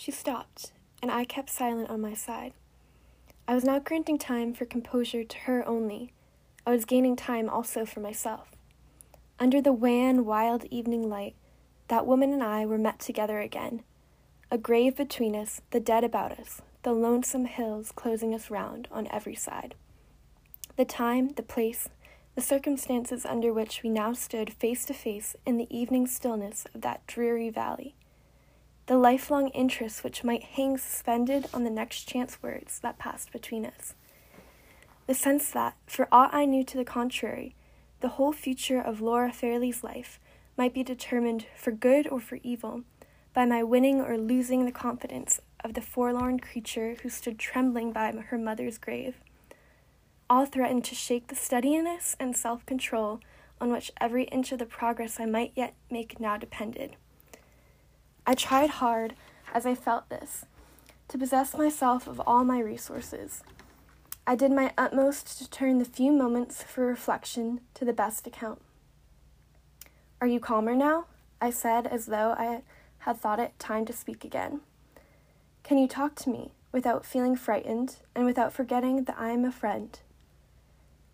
She stopped, and I kept silent on my side. I was not granting time for composure to her only, I was gaining time also for myself. Under the wan, wild evening light, that woman and I were met together again. A grave between us, the dead about us, the lonesome hills closing us round on every side. The time, the place, the circumstances under which we now stood face to face in the evening stillness of that dreary valley. The lifelong interest which might hang suspended on the next chance words that passed between us. The sense that, for aught I knew to the contrary, the whole future of Laura Fairlie's life might be determined, for good or for evil, by my winning or losing the confidence of the forlorn creature who stood trembling by her mother's grave. All threatened to shake the steadiness and self control on which every inch of the progress I might yet make now depended. I tried hard, as I felt this, to possess myself of all my resources I did my utmost to turn the few moments for reflection to the best account. Are you calmer now? I said as though I had thought it time to speak again. Can you talk to me without feeling frightened and without forgetting that I am a friend?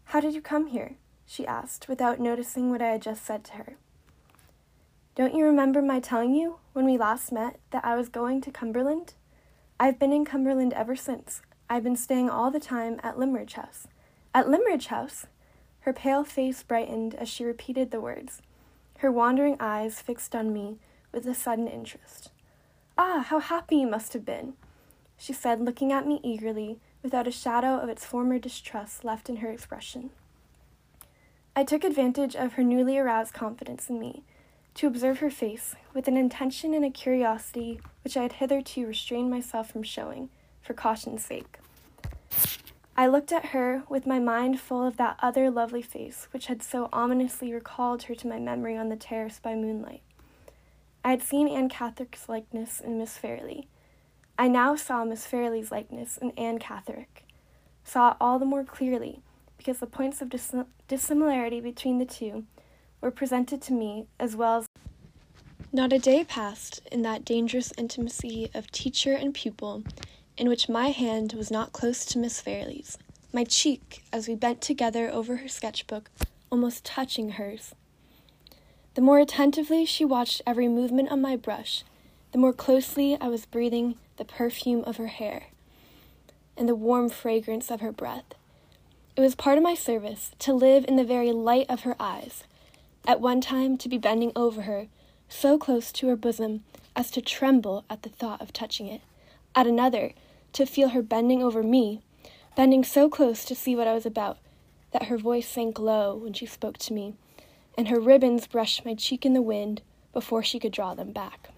How did you come here? she asked without noticing what I had just said to her. Don't you remember my telling you, when we last met, that I was going to Cumberland? I've been in Cumberland ever since, I've been staying all the time at Limmeridge House. At Limmeridge House? Her pale face brightened as she repeated the words, her wandering eyes fixed on me with a sudden interest. Ah, how happy you must have been, she said, looking at me eagerly, without a shadow of its former distrust left in her expression. I took advantage of her newly aroused confidence in me to observe her face with an intention and a curiosity which I had hitherto restrained myself from showing for caution's sake. I looked at her with my mind full of that other lovely face which had so ominously recalled her to my memory on the terrace by moonlight. I had seen Anne Catherick's likeness in Miss Fairlie. I now saw Miss Fairlie's likeness in Anne Catherick, saw it all the more clearly because the points of dis- dissimilarity between the two were presented to me as well as not a day passed in that dangerous intimacy of teacher and pupil in which my hand was not close to Miss Fairlie's, my cheek, as we bent together over her sketchbook, almost touching hers. The more attentively she watched every movement of my brush, the more closely I was breathing the perfume of her hair and the warm fragrance of her breath. It was part of my service to live in the very light of her eyes, at one time to be bending over her, so close to her bosom as to tremble at the thought of touching it, at another to feel her bending over me, bending so close to see what I was about that her voice sank low when she spoke to me, and her ribbons brushed my cheek in the wind before she could draw them back.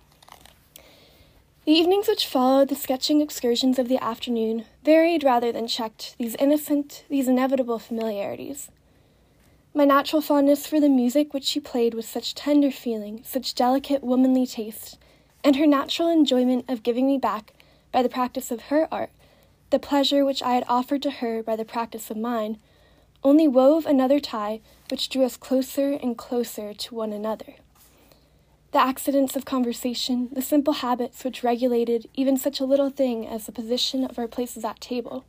The evenings which followed the sketching excursions of the afternoon varied rather than checked these innocent, these inevitable familiarities. My natural fondness for the music which she played with such tender feeling, such delicate womanly taste, and her natural enjoyment of giving me back by the practice of her art, the pleasure which I had offered to her by the practice of mine, only wove another tie which drew us closer and closer to one another. The accidents of conversation, the simple habits which regulated even such a little thing as the position of our places at table,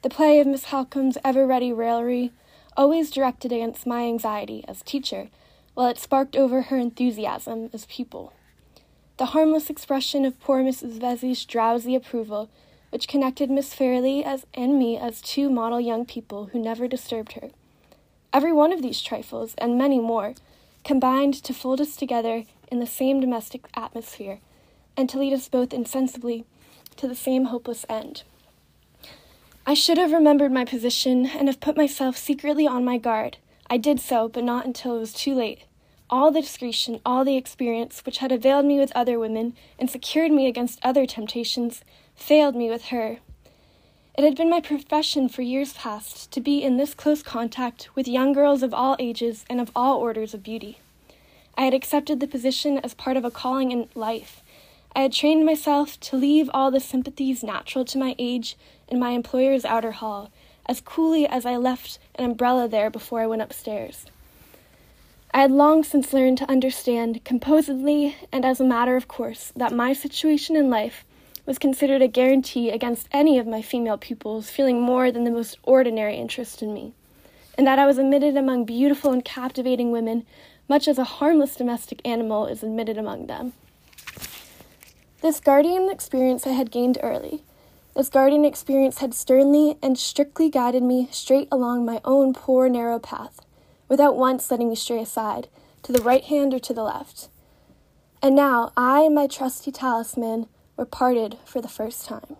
the play of Miss Halcombe's ever ready raillery, always directed against my anxiety as teacher, while it sparked over her enthusiasm as pupil the harmless expression of poor Mrs. Vesey's drowsy approval, which connected Miss Fairlie as, and me as two model young people who never disturbed her. Every one of these trifles, and many more, combined to fold us together in the same domestic atmosphere, and to lead us both insensibly to the same hopeless end. I should have remembered my position and have put myself secretly on my guard. I did so, but not until it was too late all the discretion, all the experience which had availed me with other women and secured me against other temptations, failed me with her. It had been my profession for years past to be in this close contact with young girls of all ages and of all orders of beauty. I had accepted the position as part of a calling in life. I had trained myself to leave all the sympathies natural to my age in my employer's outer hall, as coolly as I left an umbrella there before I went upstairs. I had long since learned to understand, composedly and as a matter of course, that my situation in life was considered a guarantee against any of my female pupils feeling more than the most ordinary interest in me, and that I was admitted among beautiful and captivating women much as a harmless domestic animal is admitted among them. This guardian experience I had gained early. This guardian experience had sternly and strictly guided me straight along my own poor narrow path without once letting me stray aside, to the right hand or to the left. And now I and my trusty talisman were parted for the first time.